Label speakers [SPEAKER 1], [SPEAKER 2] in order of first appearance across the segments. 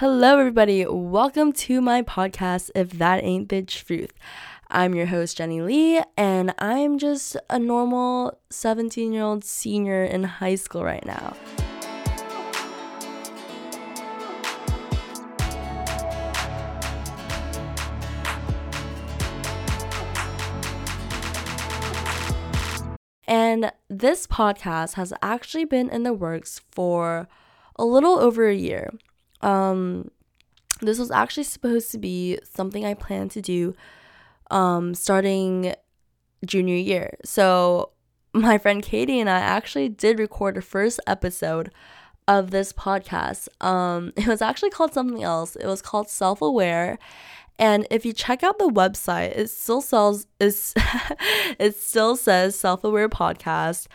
[SPEAKER 1] Hello, everybody. Welcome to my podcast, If That Ain't the Truth. I'm your host, Jenny Lee, and I'm just a normal 17 year old senior in high school right now. And this podcast has actually been in the works for a little over a year. Um, this was actually supposed to be something I planned to do um, starting junior year. So, my friend Katie and I actually did record the first episode of this podcast. Um, it was actually called something else. It was called Self Aware, and if you check out the website, it still sells is it still says self-aware podcast.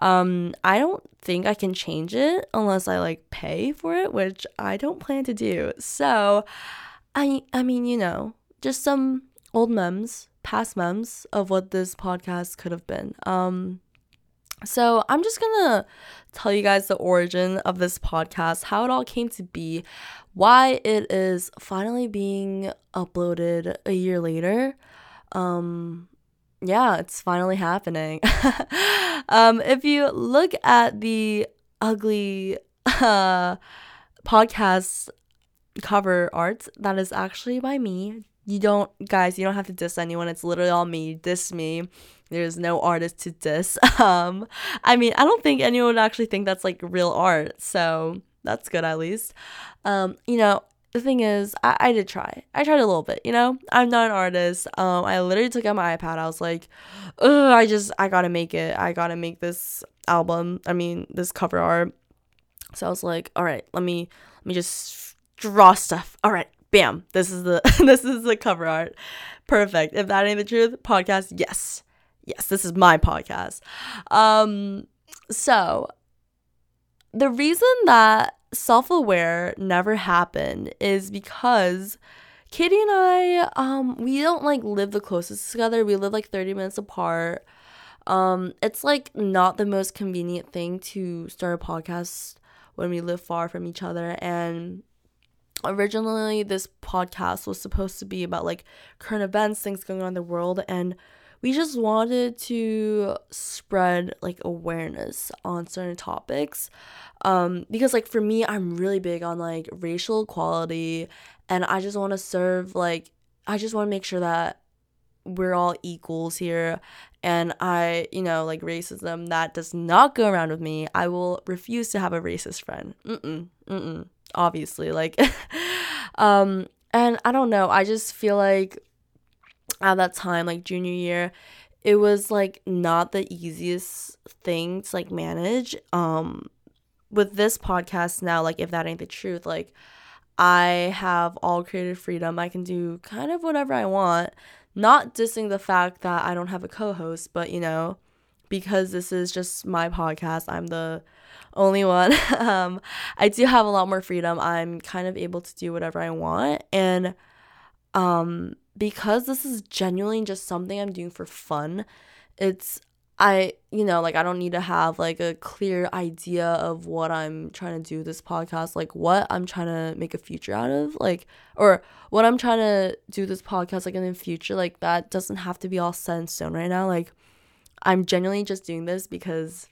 [SPEAKER 1] Um, I don't think I can change it unless I like pay for it, which I don't plan to do. So, I I mean, you know, just some old memes, past memes of what this podcast could have been. Um, so, I'm just gonna tell you guys the origin of this podcast, how it all came to be, why it is finally being uploaded a year later. Um, yeah, it's finally happening. um, if you look at the ugly uh, podcast cover art, that is actually by me. You don't, guys, you don't have to diss anyone. It's literally all me. Diss me. There's no artist to diss. Um, I mean, I don't think anyone would actually think that's like real art. So that's good at least. Um, you know, the thing is, I, I did try. I tried a little bit, you know? I'm not an artist. Um, I literally took out my iPad. I was like, Ugh, I just, I gotta make it. I gotta make this album. I mean, this cover art. So I was like, all right, let me, let me just draw stuff. All right, bam. This is the, this is the cover art. Perfect. If that ain't the truth, podcast, yes yes, this is my podcast. Um, so the reason that self aware never happened is because Kitty and I, um, we don't like live the closest together. We live like 30 minutes apart. Um, it's like not the most convenient thing to start a podcast when we live far from each other. And originally, this podcast was supposed to be about like current events, things going on in the world. And we just wanted to spread like awareness on certain topics um because like for me I'm really big on like racial equality and I just want to serve like I just want to make sure that we're all equals here and I, you know, like racism that does not go around with me. I will refuse to have a racist friend. Mm-mm. Mm-mm. Obviously, like um and I don't know, I just feel like at that time, like junior year, it was like not the easiest thing to like manage. Um with this podcast now, like if that ain't the truth, like I have all creative freedom. I can do kind of whatever I want. Not dissing the fact that I don't have a co-host, but you know, because this is just my podcast, I'm the only one. um, I do have a lot more freedom. I'm kind of able to do whatever I want, and um, because this is genuinely just something I'm doing for fun, it's I, you know, like I don't need to have like a clear idea of what I'm trying to do this podcast, like what I'm trying to make a future out of, like or what I'm trying to do this podcast like in the future, like that doesn't have to be all set in stone right now. Like I'm genuinely just doing this because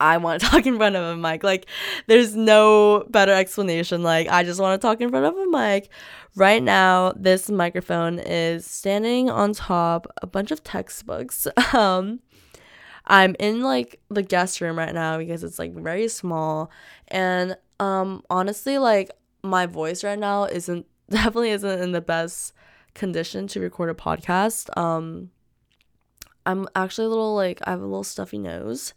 [SPEAKER 1] I want to talk in front of a mic. Like, there's no better explanation. Like, I just want to talk in front of a mic. Right now, this microphone is standing on top a bunch of textbooks. Um, I'm in like the guest room right now because it's like very small, and um, honestly, like my voice right now isn't definitely isn't in the best condition to record a podcast. Um, I'm actually a little like I have a little stuffy nose.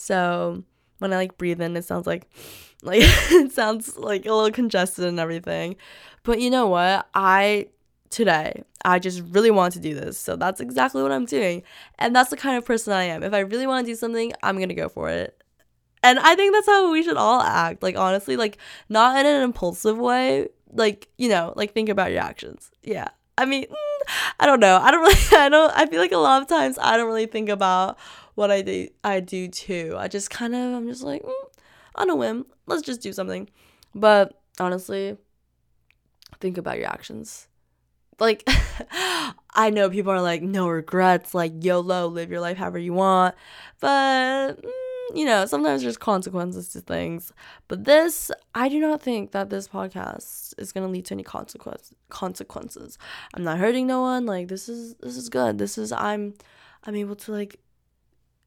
[SPEAKER 1] So when I like breathe in, it sounds like like it sounds like a little congested and everything. But you know what? I today I just really want to do this. So that's exactly what I'm doing. And that's the kind of person I am. If I really want to do something, I'm going to go for it. And I think that's how we should all act. Like honestly, like not in an impulsive way. Like, you know, like think about your actions. Yeah. I mean, mm, I don't know. I don't really I don't I feel like a lot of times I don't really think about what I do I do too. I just kind of I'm just like mm, on a whim, let's just do something. But honestly, think about your actions. Like, I know people are like, no regrets, like, YOLO, live your life however you want. But, mm, you know, sometimes there's consequences to things. But this, I do not think that this podcast is going to lead to any consequence, consequences. I'm not hurting no one. Like, this is, this is good. This is, I'm, I'm able to, like,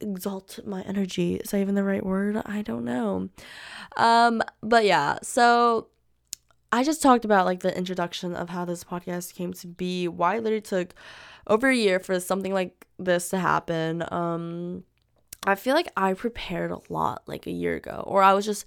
[SPEAKER 1] exalt my energy. Is that even the right word? I don't know. Um, but yeah, so I just talked about like the introduction of how this podcast came to be, why it literally took over a year for something like this to happen. Um, I feel like I prepared a lot like a year ago, or I was just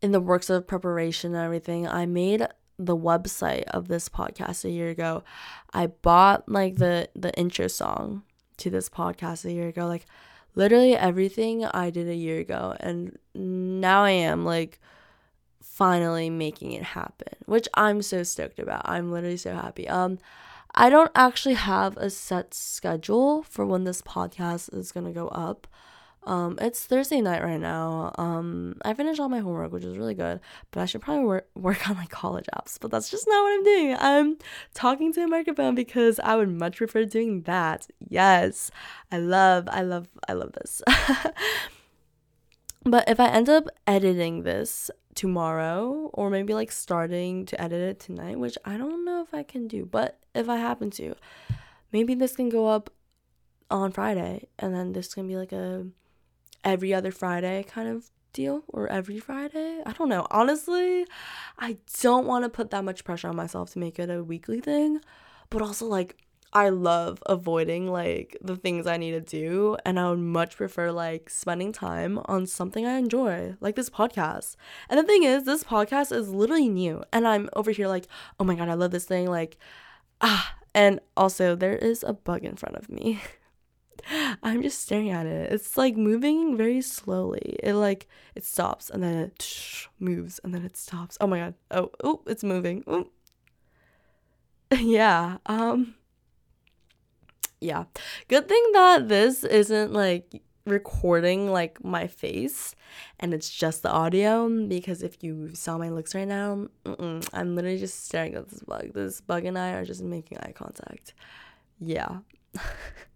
[SPEAKER 1] in the works of preparation and everything. I made the website of this podcast a year ago. I bought like the the intro song to this podcast a year ago. Like literally everything I did a year ago. And now I am like finally making it happen, which I'm so stoked about. I'm literally so happy. Um, I don't actually have a set schedule for when this podcast is gonna go up. Um, it's Thursday night right now. Um, I finished all my homework, which is really good, but I should probably work work on my college apps. But that's just not what I'm doing. I'm talking to a microphone because I would much prefer doing that. Yes, I love, I love, I love this. but if I end up editing this tomorrow, or maybe like starting to edit it tonight, which I don't know if I can do, but if I happen to, maybe this can go up on Friday, and then this can be like a every other Friday kind of deal or every Friday. I don't know. Honestly, I don't want to put that much pressure on myself to make it a weekly thing, but also like I love avoiding like the things I need to do and I would much prefer like spending time on something I enjoy, like this podcast. And the thing is, this podcast is literally new and I'm over here like, "Oh my god, I love this thing." Like ah, and also there is a bug in front of me. I'm just staring at it. It's like moving very slowly. It like it stops and then it moves and then it stops. Oh my god. Oh, oh, it's moving. Oh. yeah. Um yeah. Good thing that this isn't like recording like my face and it's just the audio because if you saw my looks right now, I'm literally just staring at this bug. This bug and I are just making eye contact. Yeah.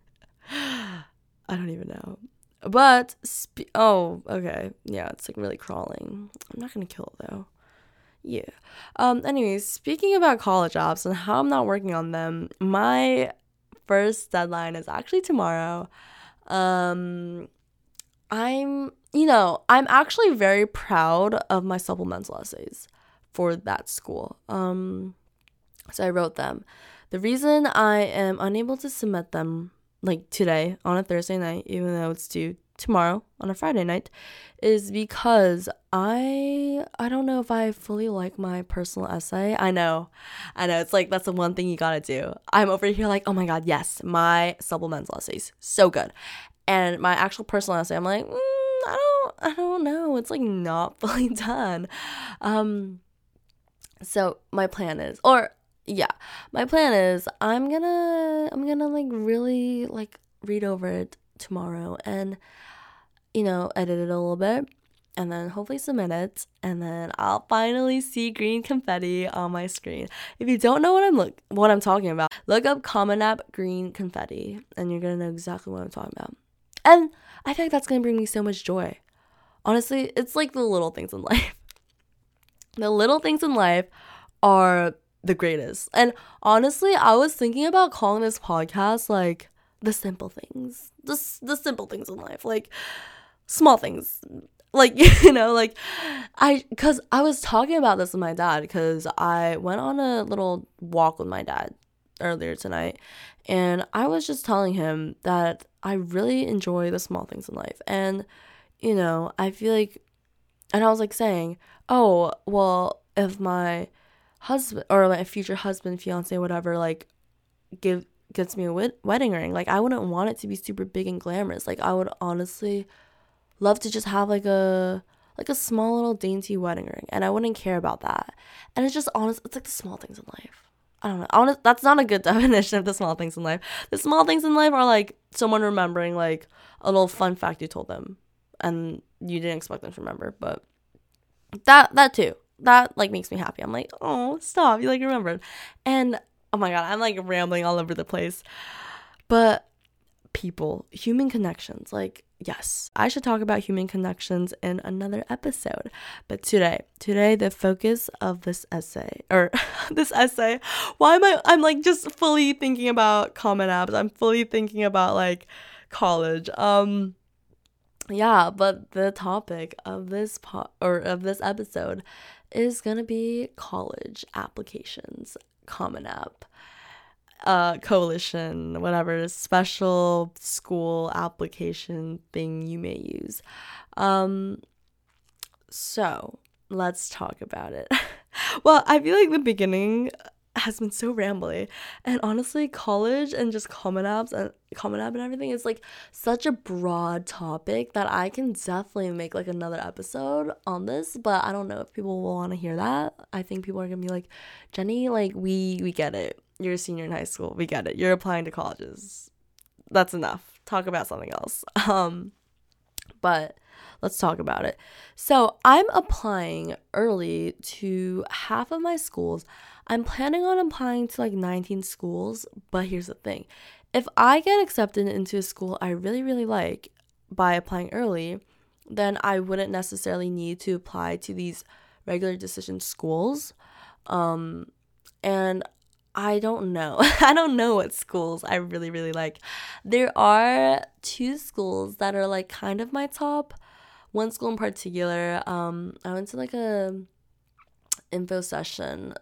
[SPEAKER 1] I don't even know. But spe- oh, okay. Yeah, it's like really crawling. I'm not gonna kill it though. Yeah. Um, anyways, speaking about college apps and how I'm not working on them, my first deadline is actually tomorrow. Um I'm you know, I'm actually very proud of my supplemental essays for that school. Um so I wrote them. The reason I am unable to submit them like today on a Thursday night, even though it's due tomorrow on a Friday night, is because I I don't know if I fully like my personal essay. I know. I know it's like that's the one thing you got to do. I'm over here like, "Oh my god, yes, my supplemental essays. So good." And my actual personal essay, I'm like, mm, I don't I don't know. It's like not fully done. Um so my plan is or yeah. My plan is i'm gonna i'm gonna like really like read over it tomorrow and you know edit it a little bit and then hopefully submit it and then i'll finally see green confetti on my screen. If you don't know what i'm look what i'm talking about look up common app green confetti and you're gonna know exactly what i'm talking about. And i feel like that's gonna bring me so much joy. Honestly it's like the little things in life. The little things in life are the greatest. And honestly, I was thinking about calling this podcast like the simple things, the the simple things in life, like small things. Like you know, like I, cause I was talking about this with my dad, cause I went on a little walk with my dad earlier tonight, and I was just telling him that I really enjoy the small things in life, and you know, I feel like, and I was like saying, oh well, if my husband or my future husband, fiance, whatever, like give gets me a wed- wedding ring. Like I wouldn't want it to be super big and glamorous. Like I would honestly love to just have like a like a small little dainty wedding ring, and I wouldn't care about that. And it's just honest. It's like the small things in life. I don't know. Honest, that's not a good definition of the small things in life. The small things in life are like someone remembering like a little fun fact you told them, and you didn't expect them to remember, but that that too that like makes me happy. I'm like, oh, stop, you like remembered. And oh my god, I'm like rambling all over the place. But people, human connections, like yes, I should talk about human connections in another episode. But today, today the focus of this essay or this essay, why am I I'm like just fully thinking about Common Apps. I'm fully thinking about like college. Um yeah, but the topic of this po- or of this episode is going to be college applications, Common App uh, coalition, whatever special school application thing you may use. Um, so let's talk about it. well, I feel like the beginning has been so rambly, and honestly, college and just common apps and common app and everything is like such a broad topic that I can definitely make like another episode on this. But I don't know if people will want to hear that. I think people are gonna be like, Jenny, like we we get it you're a senior in high school. We get it. You're applying to colleges. That's enough. Talk about something else. Um, but let's talk about it. So, I'm applying early to half of my schools. I'm planning on applying to like 19 schools, but here's the thing. If I get accepted into a school I really, really like by applying early, then I wouldn't necessarily need to apply to these regular decision schools. Um, and I don't know. I don't know what schools I really, really like. There are two schools that are like kind of my top. One school in particular, um, I went to like a info session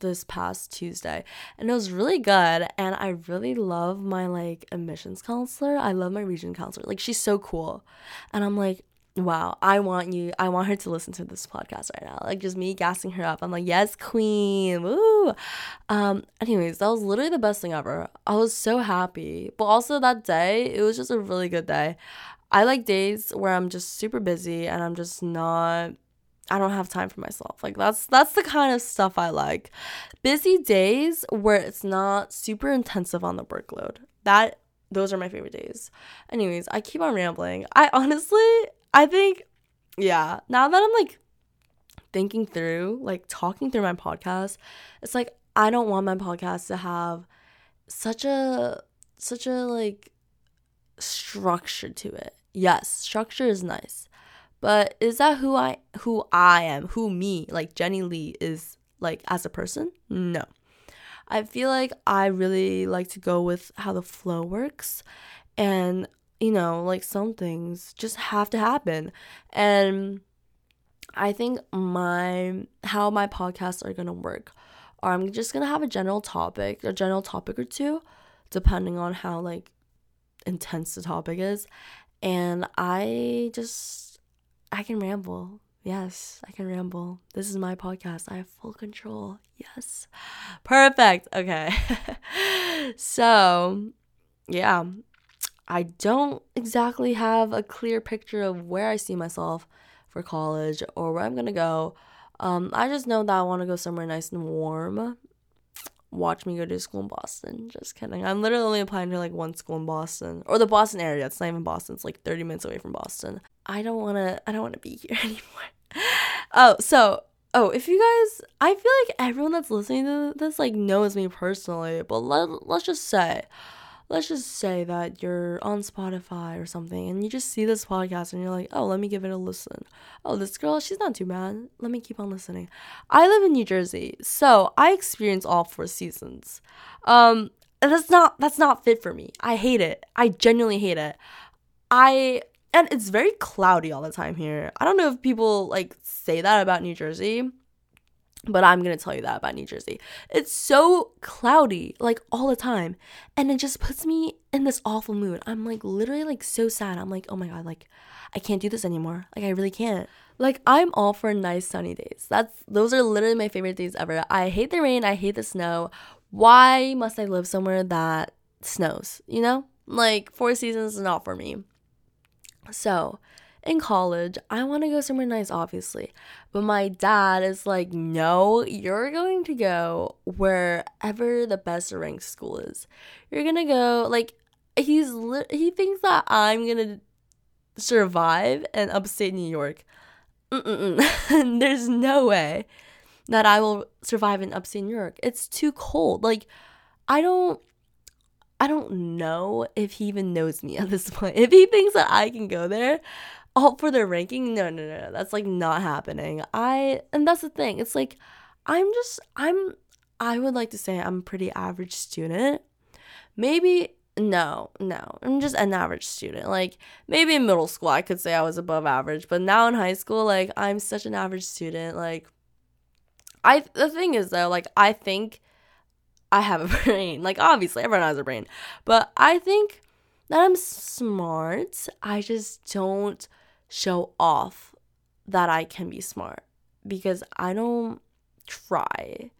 [SPEAKER 1] this past Tuesday and it was really good and I really love my like admissions counselor. I love my region counselor. Like she's so cool. And I'm like, wow, I want you, I want her to listen to this podcast right now. Like just me gassing her up. I'm like, yes, queen. Woo. Um, anyways, that was literally the best thing ever. I was so happy. But also that day, it was just a really good day. I like days where I'm just super busy and I'm just not I don't have time for myself. Like that's that's the kind of stuff I like. Busy days where it's not super intensive on the workload. That those are my favorite days. Anyways, I keep on rambling. I honestly I think, yeah, now that I'm like thinking through, like talking through my podcast, it's like I don't want my podcast to have such a, such a like structure to it. Yes, structure is nice. But is that who I who I am, who me, like Jenny Lee is like as a person? No. I feel like I really like to go with how the flow works and you know, like some things just have to happen. And I think my how my podcasts are going to work are I'm just going to have a general topic, a general topic or two depending on how like intense the topic is. And I just I can ramble. Yes, I can ramble. This is my podcast. I have full control. Yes. Perfect. Okay. so, yeah, I don't exactly have a clear picture of where I see myself for college or where I'm gonna go. Um, I just know that I want to go somewhere nice and warm. Watch me go to school in Boston. Just kidding. I'm literally only applying to like one school in Boston or the Boston area. It's not even Boston. It's like 30 minutes away from Boston. I don't want to. I don't want to be here anymore. oh, so oh, if you guys, I feel like everyone that's listening to this like knows me personally, but let let's just say let's just say that you're on Spotify or something and you just see this podcast and you're like, oh, let me give it a listen. Oh, this girl, she's not too bad. Let me keep on listening. I live in New Jersey, so I experience all four seasons. Um, that's not that's not fit for me. I hate it. I genuinely hate it. I and it's very cloudy all the time here. I don't know if people like say that about New Jersey but I'm gonna tell you that about New Jersey. It's so cloudy, like all the time. And it just puts me in this awful mood. I'm like literally like so sad. I'm like, oh my god, like I can't do this anymore. Like I really can't. Like I'm all for nice sunny days. That's those are literally my favorite days ever. I hate the rain, I hate the snow. Why must I live somewhere that snows? You know? Like four seasons is not for me. So in college, I want to go somewhere nice, obviously. But my dad is like, no, you're going to go wherever the best ranked school is. You're going to go, like, he's, li- he thinks that I'm going to survive in upstate New York. there's no way that I will survive in upstate New York. It's too cold. Like, I don't. I don't know if he even knows me at this point. If he thinks that I can go there, all for their ranking, no, no, no, no. That's like not happening. I and that's the thing. It's like I'm just I'm I would like to say I'm a pretty average student. Maybe no, no. I'm just an average student. Like maybe in middle school I could say I was above average, but now in high school like I'm such an average student. Like I the thing is though, like I think I have a brain. Like obviously everyone has a brain. But I think that I'm smart. I just don't show off that I can be smart because I don't try.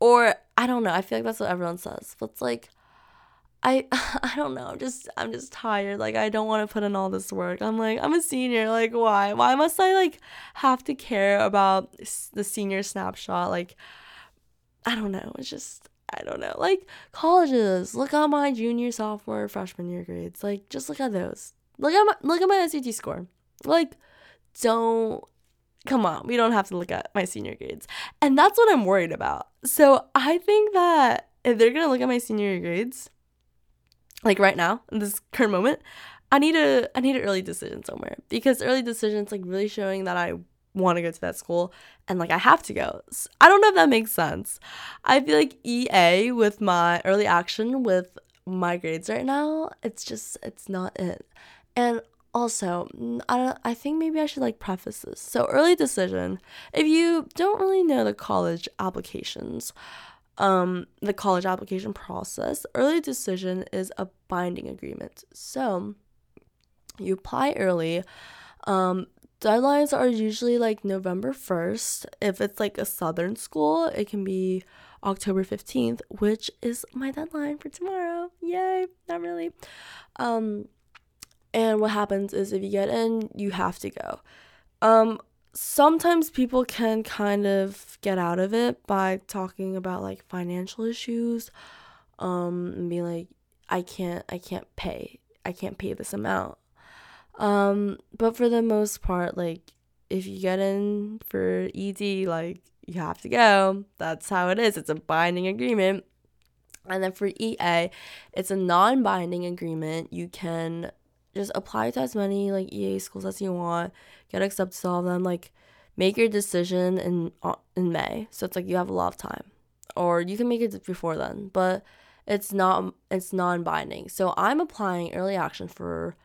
[SPEAKER 1] Or I don't know. I feel like that's what everyone says. But it's like I I don't know. I'm just I'm just tired. Like I don't want to put in all this work. I'm like I'm a senior. Like why? Why must I like have to care about the senior snapshot? Like I don't know. It's just I don't know. Like colleges. Look at my junior, sophomore, freshman year grades. Like just look at those. Look at my look at my SAT score. Like don't come on, we don't have to look at my senior grades. And that's what I'm worried about. So I think that if they're gonna look at my senior grades, like right now, in this current moment, I need a I need an early decision somewhere. Because early decisions like really showing that I want to go to that school and like I have to go. I don't know if that makes sense. I feel like EA with my early action with my grades right now, it's just it's not it. And also, I I think maybe I should like preface this. So early decision, if you don't really know the college applications, um the college application process, early decision is a binding agreement. So you apply early. Um deadlines are usually like November 1st. If it's like a southern school, it can be October 15th, which is my deadline for tomorrow. Yay, not really. Um and what happens is if you get in, you have to go. Um, sometimes people can kind of get out of it by talking about like financial issues, um, and be like, I can't, I can't pay, I can't pay this amount. Um, but for the most part, like if you get in for ED, like you have to go. That's how it is. It's a binding agreement. And then for EA, it's a non binding agreement. You can just apply to as many like EA schools as you want, get accepted to all of them. Like, make your decision in uh, in May, so it's like you have a lot of time, or you can make it before then, but it's not it's non-binding. So I'm applying early action for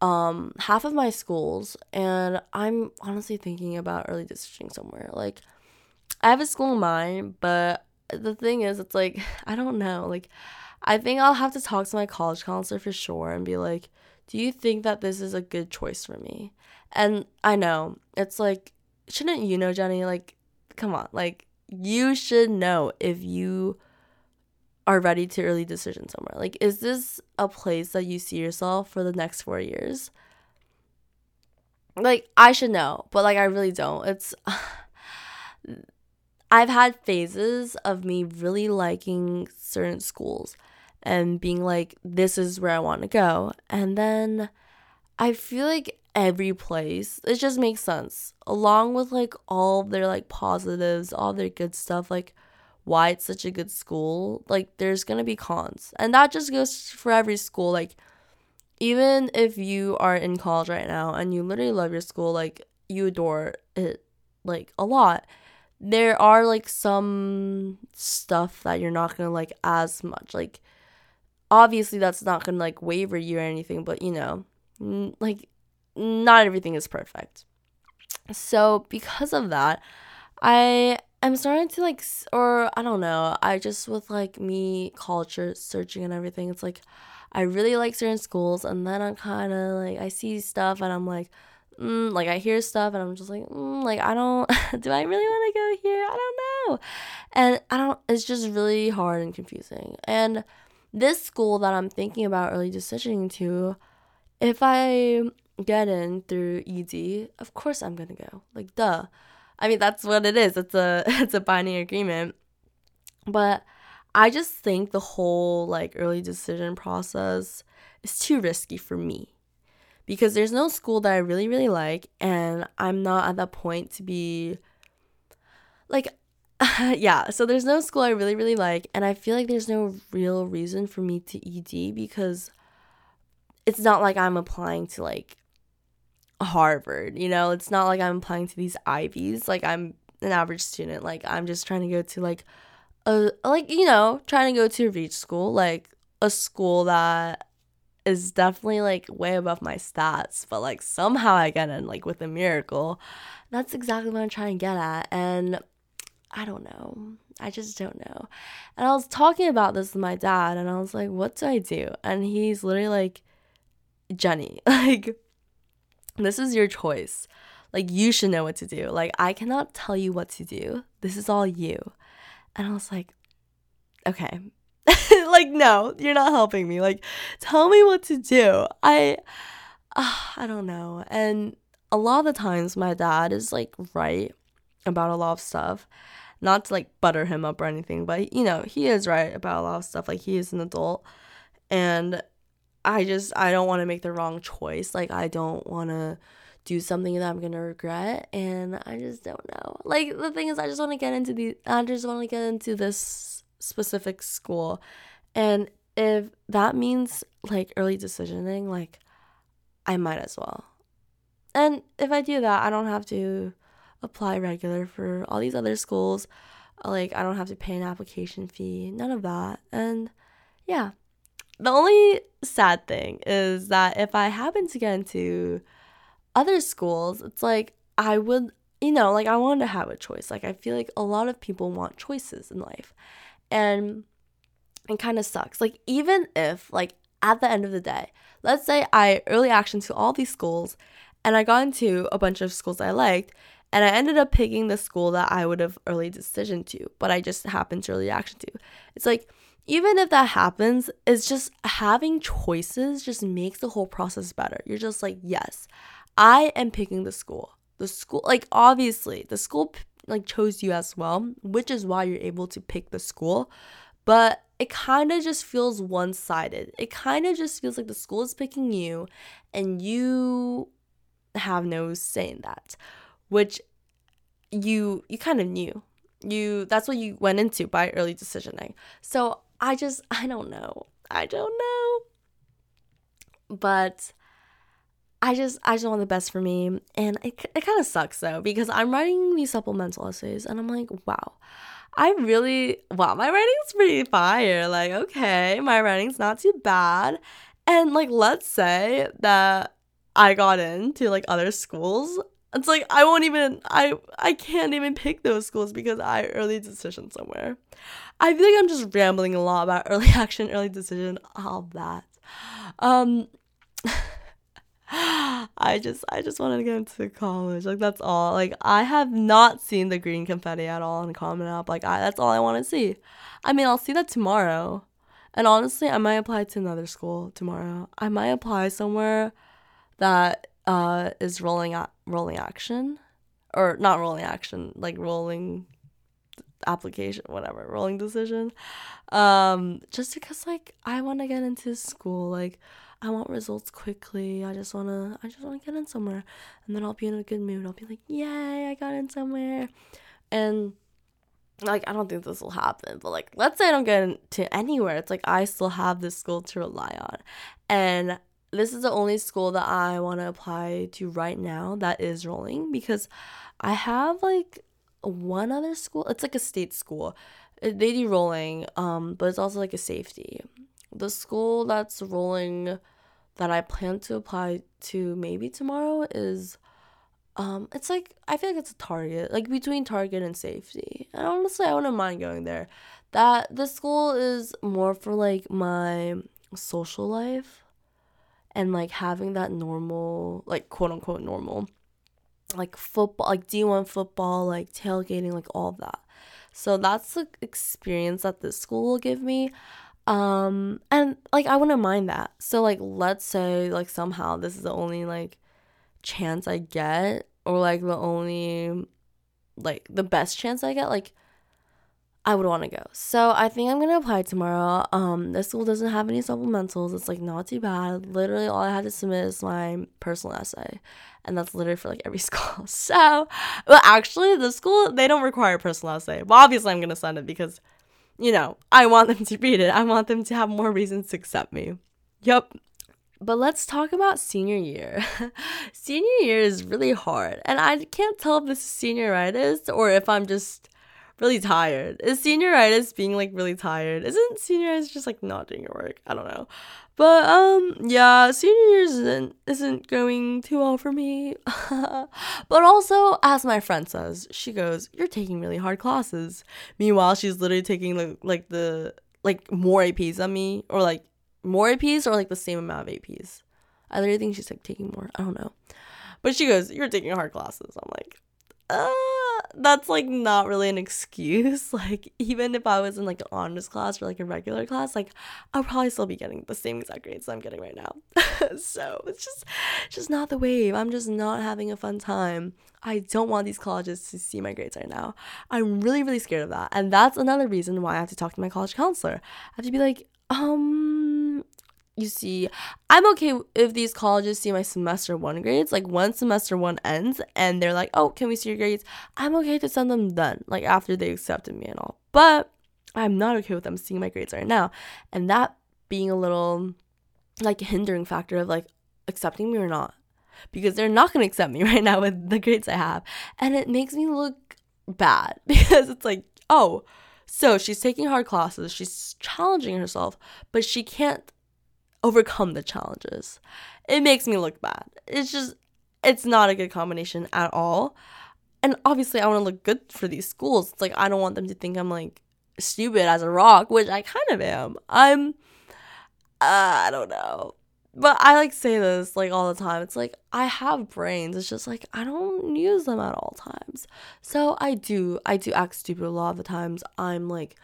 [SPEAKER 1] um half of my schools, and I'm honestly thinking about early decisioning somewhere. Like, I have a school in mind, but the thing is, it's like I don't know, like. I think I'll have to talk to my college counselor for sure and be like, do you think that this is a good choice for me? And I know it's like, shouldn't you know, Jenny? Like, come on, like, you should know if you are ready to early decision somewhere. Like, is this a place that you see yourself for the next four years? Like, I should know, but like, I really don't. It's. I've had phases of me really liking certain schools and being like, this is where I want to go. And then I feel like every place, it just makes sense. Along with like all their like positives, all their good stuff, like why it's such a good school, like there's gonna be cons. And that just goes for every school. Like, even if you are in college right now and you literally love your school, like you adore it like a lot, there are like some stuff that you're not gonna like as much. Like, obviously that's not gonna like waver you or anything but you know n- like not everything is perfect. So because of that i am starting to like or i don't know i just with like me culture searching and everything it's like i really like certain schools and then i'm kind of like i see stuff and i'm like mm, like i hear stuff and i'm just like mm, like i don't do i really want to go here? I don't know. And i don't it's just really hard and confusing. And this school that I'm thinking about early decisioning to, if I get in through ED, of course I'm gonna go. Like duh. I mean that's what it is. It's a it's a binding agreement. But I just think the whole like early decision process is too risky for me. because there's no school that I really, really like, and I'm not at that point to be like, yeah, so there's no school I really, really like, and I feel like there's no real reason for me to ED because it's not like I'm applying to like Harvard, you know, it's not like I'm applying to these Ivies, like I'm an average student, like I'm just trying to go to like a like you know trying to go to a reach school like a school that is definitely like way above my stats, but like somehow I get in like with a miracle. That's exactly what I'm trying to get at. And I don't know. I just don't know. And I was talking about this with my dad and I was like, what do I do? And he's literally like, Jenny, like, this is your choice. Like, you should know what to do. Like, I cannot tell you what to do. This is all you. And I was like, okay, like no you're not helping me like tell me what to do i uh, i don't know and a lot of the times my dad is like right about a lot of stuff not to like butter him up or anything but you know he is right about a lot of stuff like he is an adult and i just i don't want to make the wrong choice like i don't want to do something that i'm gonna regret and i just don't know like the thing is i just want to get into the i just want to get into this specific school. And if that means like early decisioning, like I might as well. And if I do that, I don't have to apply regular for all these other schools. Uh, like I don't have to pay an application fee, none of that. And yeah. The only sad thing is that if I happen to get into other schools, it's like I would, you know, like I want to have a choice. Like I feel like a lot of people want choices in life. And it kind of sucks. Like, even if, like, at the end of the day, let's say I early action to all these schools and I got into a bunch of schools I liked and I ended up picking the school that I would have early decision to, but I just happened to early action to. It's like, even if that happens, it's just having choices just makes the whole process better. You're just like, yes, I am picking the school. The school, like, obviously, the school like chose you as well, which is why you're able to pick the school. But it kind of just feels one-sided. It kind of just feels like the school is picking you and you have no say in that, which you you kind of knew. You that's what you went into by early decisioning. So I just I don't know. I don't know. But I just I just want the best for me, and it it kind of sucks though because I'm writing these supplemental essays, and I'm like, wow, I really wow, my writing's pretty fire. Like, okay, my writing's not too bad, and like, let's say that I got into like other schools. It's like I won't even I I can't even pick those schools because I early decision somewhere. I feel like I'm just rambling a lot about early action, early decision, all that. Um I just I just wanted to get into college. Like that's all. Like I have not seen the green confetti at all in Common App. Like I that's all I want to see. I mean, I'll see that tomorrow. And honestly, I might apply to another school tomorrow. I might apply somewhere that uh is rolling rolling action or not rolling action, like rolling application, whatever, rolling decision. Um just because like I want to get into school like I want results quickly. I just wanna I just wanna get in somewhere. And then I'll be in a good mood. I'll be like, Yay, I got in somewhere. And like I don't think this will happen, but like let's say I don't get into anywhere. It's like I still have this school to rely on. And this is the only school that I want to apply to right now that is rolling because I have like one other school. It's like a state school. They do rolling, um, but it's also like a safety. The school that's rolling that I plan to apply to maybe tomorrow is um it's like I feel like it's a target, like between target and safety. And honestly I wouldn't mind going there. That the school is more for like my social life and like having that normal like quote unquote normal like football like D1 football, like tailgating, like all of that. So that's the experience that this school will give me. Um, and like I wouldn't mind that. So like let's say like somehow this is the only like chance I get or like the only like the best chance I get, like I would want to go. So I think I'm gonna apply tomorrow. Um, this school doesn't have any supplementals. It's like not too bad. Literally, all I had to submit is my personal essay, and that's literally for like every school. So, well, actually, the school they don't require a personal essay. But obviously, I'm gonna send it because, you know, I want them to read it. I want them to have more reasons to accept me. Yep. But let's talk about senior year. senior year is really hard, and I can't tell if this is senioritis or if I'm just really tired. Is senioritis being like really tired? Isn't senioritis just like not doing your work? I don't know. But um yeah, senior year isn't isn't going too well for me. but also, as my friend says, she goes, You're taking really hard classes. Meanwhile, she's literally taking like like the like more APs than me, or like more APs or like the same amount of APs. I literally think she's like taking more. I don't know. But she goes, You're taking hard classes. I'm like, uh that's like not really an excuse. Like even if I was in like an honors class or like a regular class, like I'll probably still be getting the same exact grades I'm getting right now. so it's just just not the wave. I'm just not having a fun time. I don't want these colleges to see my grades right now. I'm really, really scared of that. And that's another reason why I have to talk to my college counselor. I have to be like, um, you see, I'm okay if these colleges see my semester one grades. Like when semester one ends and they're like, oh, can we see your grades? I'm okay to send them then, like after they accepted me and all. But I'm not okay with them seeing my grades right now. And that being a little like a hindering factor of like accepting me or not. Because they're not gonna accept me right now with the grades I have. And it makes me look bad because it's like, oh, so she's taking hard classes, she's challenging herself, but she can't overcome the challenges. It makes me look bad. It's just, it's not a good combination at all. And obviously, I want to look good for these schools. It's like, I don't want them to think I'm like stupid as a rock, which I kind of am. I'm, uh, I don't know. But I like say this like all the time. It's like I have brains. It's just like I don't use them at all times. So I do I do act stupid a lot of the times. I'm like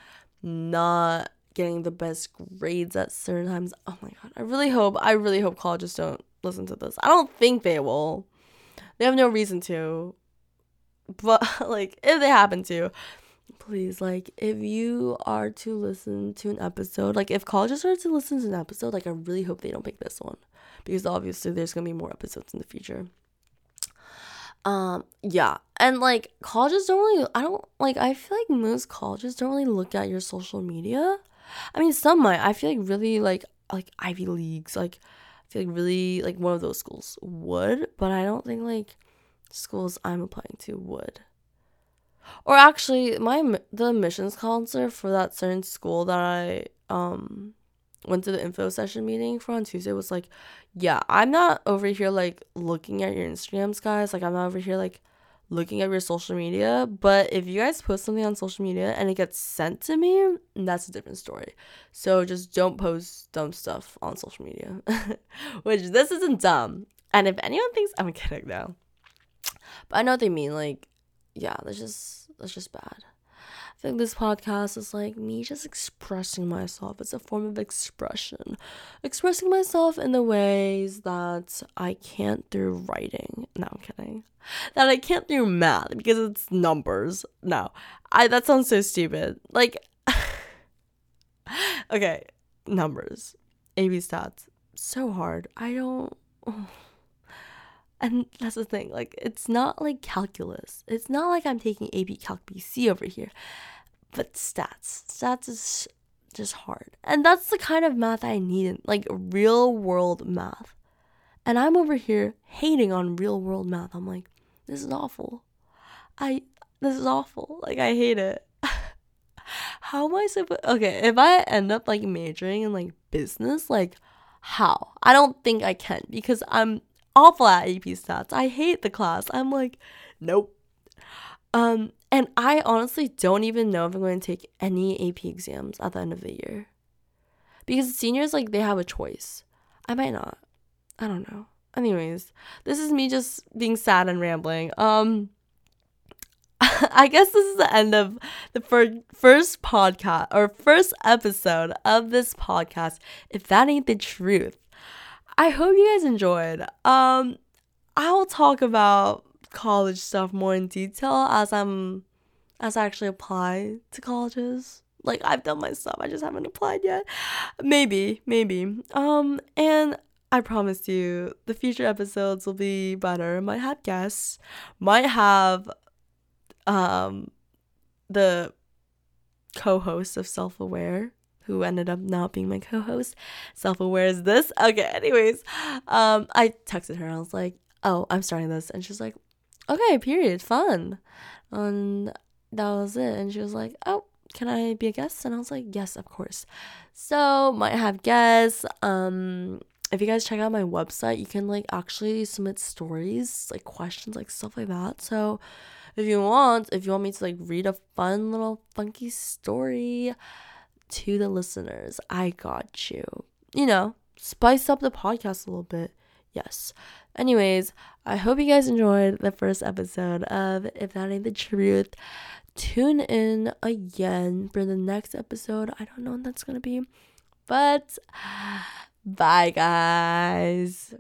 [SPEAKER 1] not getting the best grades at certain times. Oh my god. I really hope I really hope colleges don't listen to this. I don't think they will. They have no reason to. But like if they happen to, please like if you are to listen to an episode, like if colleges are to listen to an episode, like I really hope they don't pick this one because obviously there's going to be more episodes in the future. Um, yeah. And like colleges don't really I don't like I feel like most colleges don't really look at your social media. I mean, some might. I feel like really like like Ivy Leagues, like I feel like really like one of those schools would, but I don't think like schools I'm applying to would. Or actually, my the admissions counselor for that certain school that I um went to the info session meeting for on Tuesday was like, "Yeah, I'm not over here like looking at your Instagrams, guys. Like I'm not over here like looking at your social media. But if you guys post something on social media and it gets sent to me, that's a different story. So just don't post dumb stuff on social media. Which this isn't dumb. And if anyone thinks I'm kidding though. But I know what they mean. Like, yeah, that's just that's just bad. I think this podcast is like me just expressing myself. It's a form of expression. Expressing myself in the ways that I can't through writing. No, I'm kidding. That I can't through math because it's numbers. No. I that sounds so stupid. Like Okay, numbers. AP stats. So hard. I don't oh. And that's the thing, like it's not like calculus. It's not like I'm taking AP Calc BC over here. But stats. Stats is just hard. And that's the kind of math I need, like real world math. And I'm over here hating on real world math. I'm like, this is awful. I this is awful. Like I hate it. how am I supposed Okay, if I end up like majoring in like business, like how? I don't think I can because I'm awful at AP stats. I hate the class. I'm like, nope. Um, and I honestly don't even know if I'm going to take any AP exams at the end of the year. Because seniors, like, they have a choice. I might not. I don't know. Anyways, this is me just being sad and rambling. Um, I guess this is the end of the fir- first podcast or first episode of this podcast. If that ain't the truth, I hope you guys enjoyed. Um, I'll talk about college stuff more in detail as I'm as I actually apply to colleges. Like I've done my stuff, I just haven't applied yet. Maybe, maybe. Um, and I promise you, the future episodes will be better. Might have guests, might have um the co-host of Self Aware who ended up not being my co-host. Self-aware is this. Okay, anyways, um I texted her. I was like, "Oh, I'm starting this." And she's like, "Okay, period. Fun." And that was it. And she was like, "Oh, can I be a guest?" And I was like, "Yes, of course." So, might have guests. Um if you guys check out my website, you can like actually submit stories, like questions, like stuff like that. So, if you want, if you want me to like read a fun little funky story to the listeners, I got you. You know, spice up the podcast a little bit. Yes. Anyways, I hope you guys enjoyed the first episode of If That Ain't the Truth. Tune in again for the next episode. I don't know when that's gonna be, but bye, guys.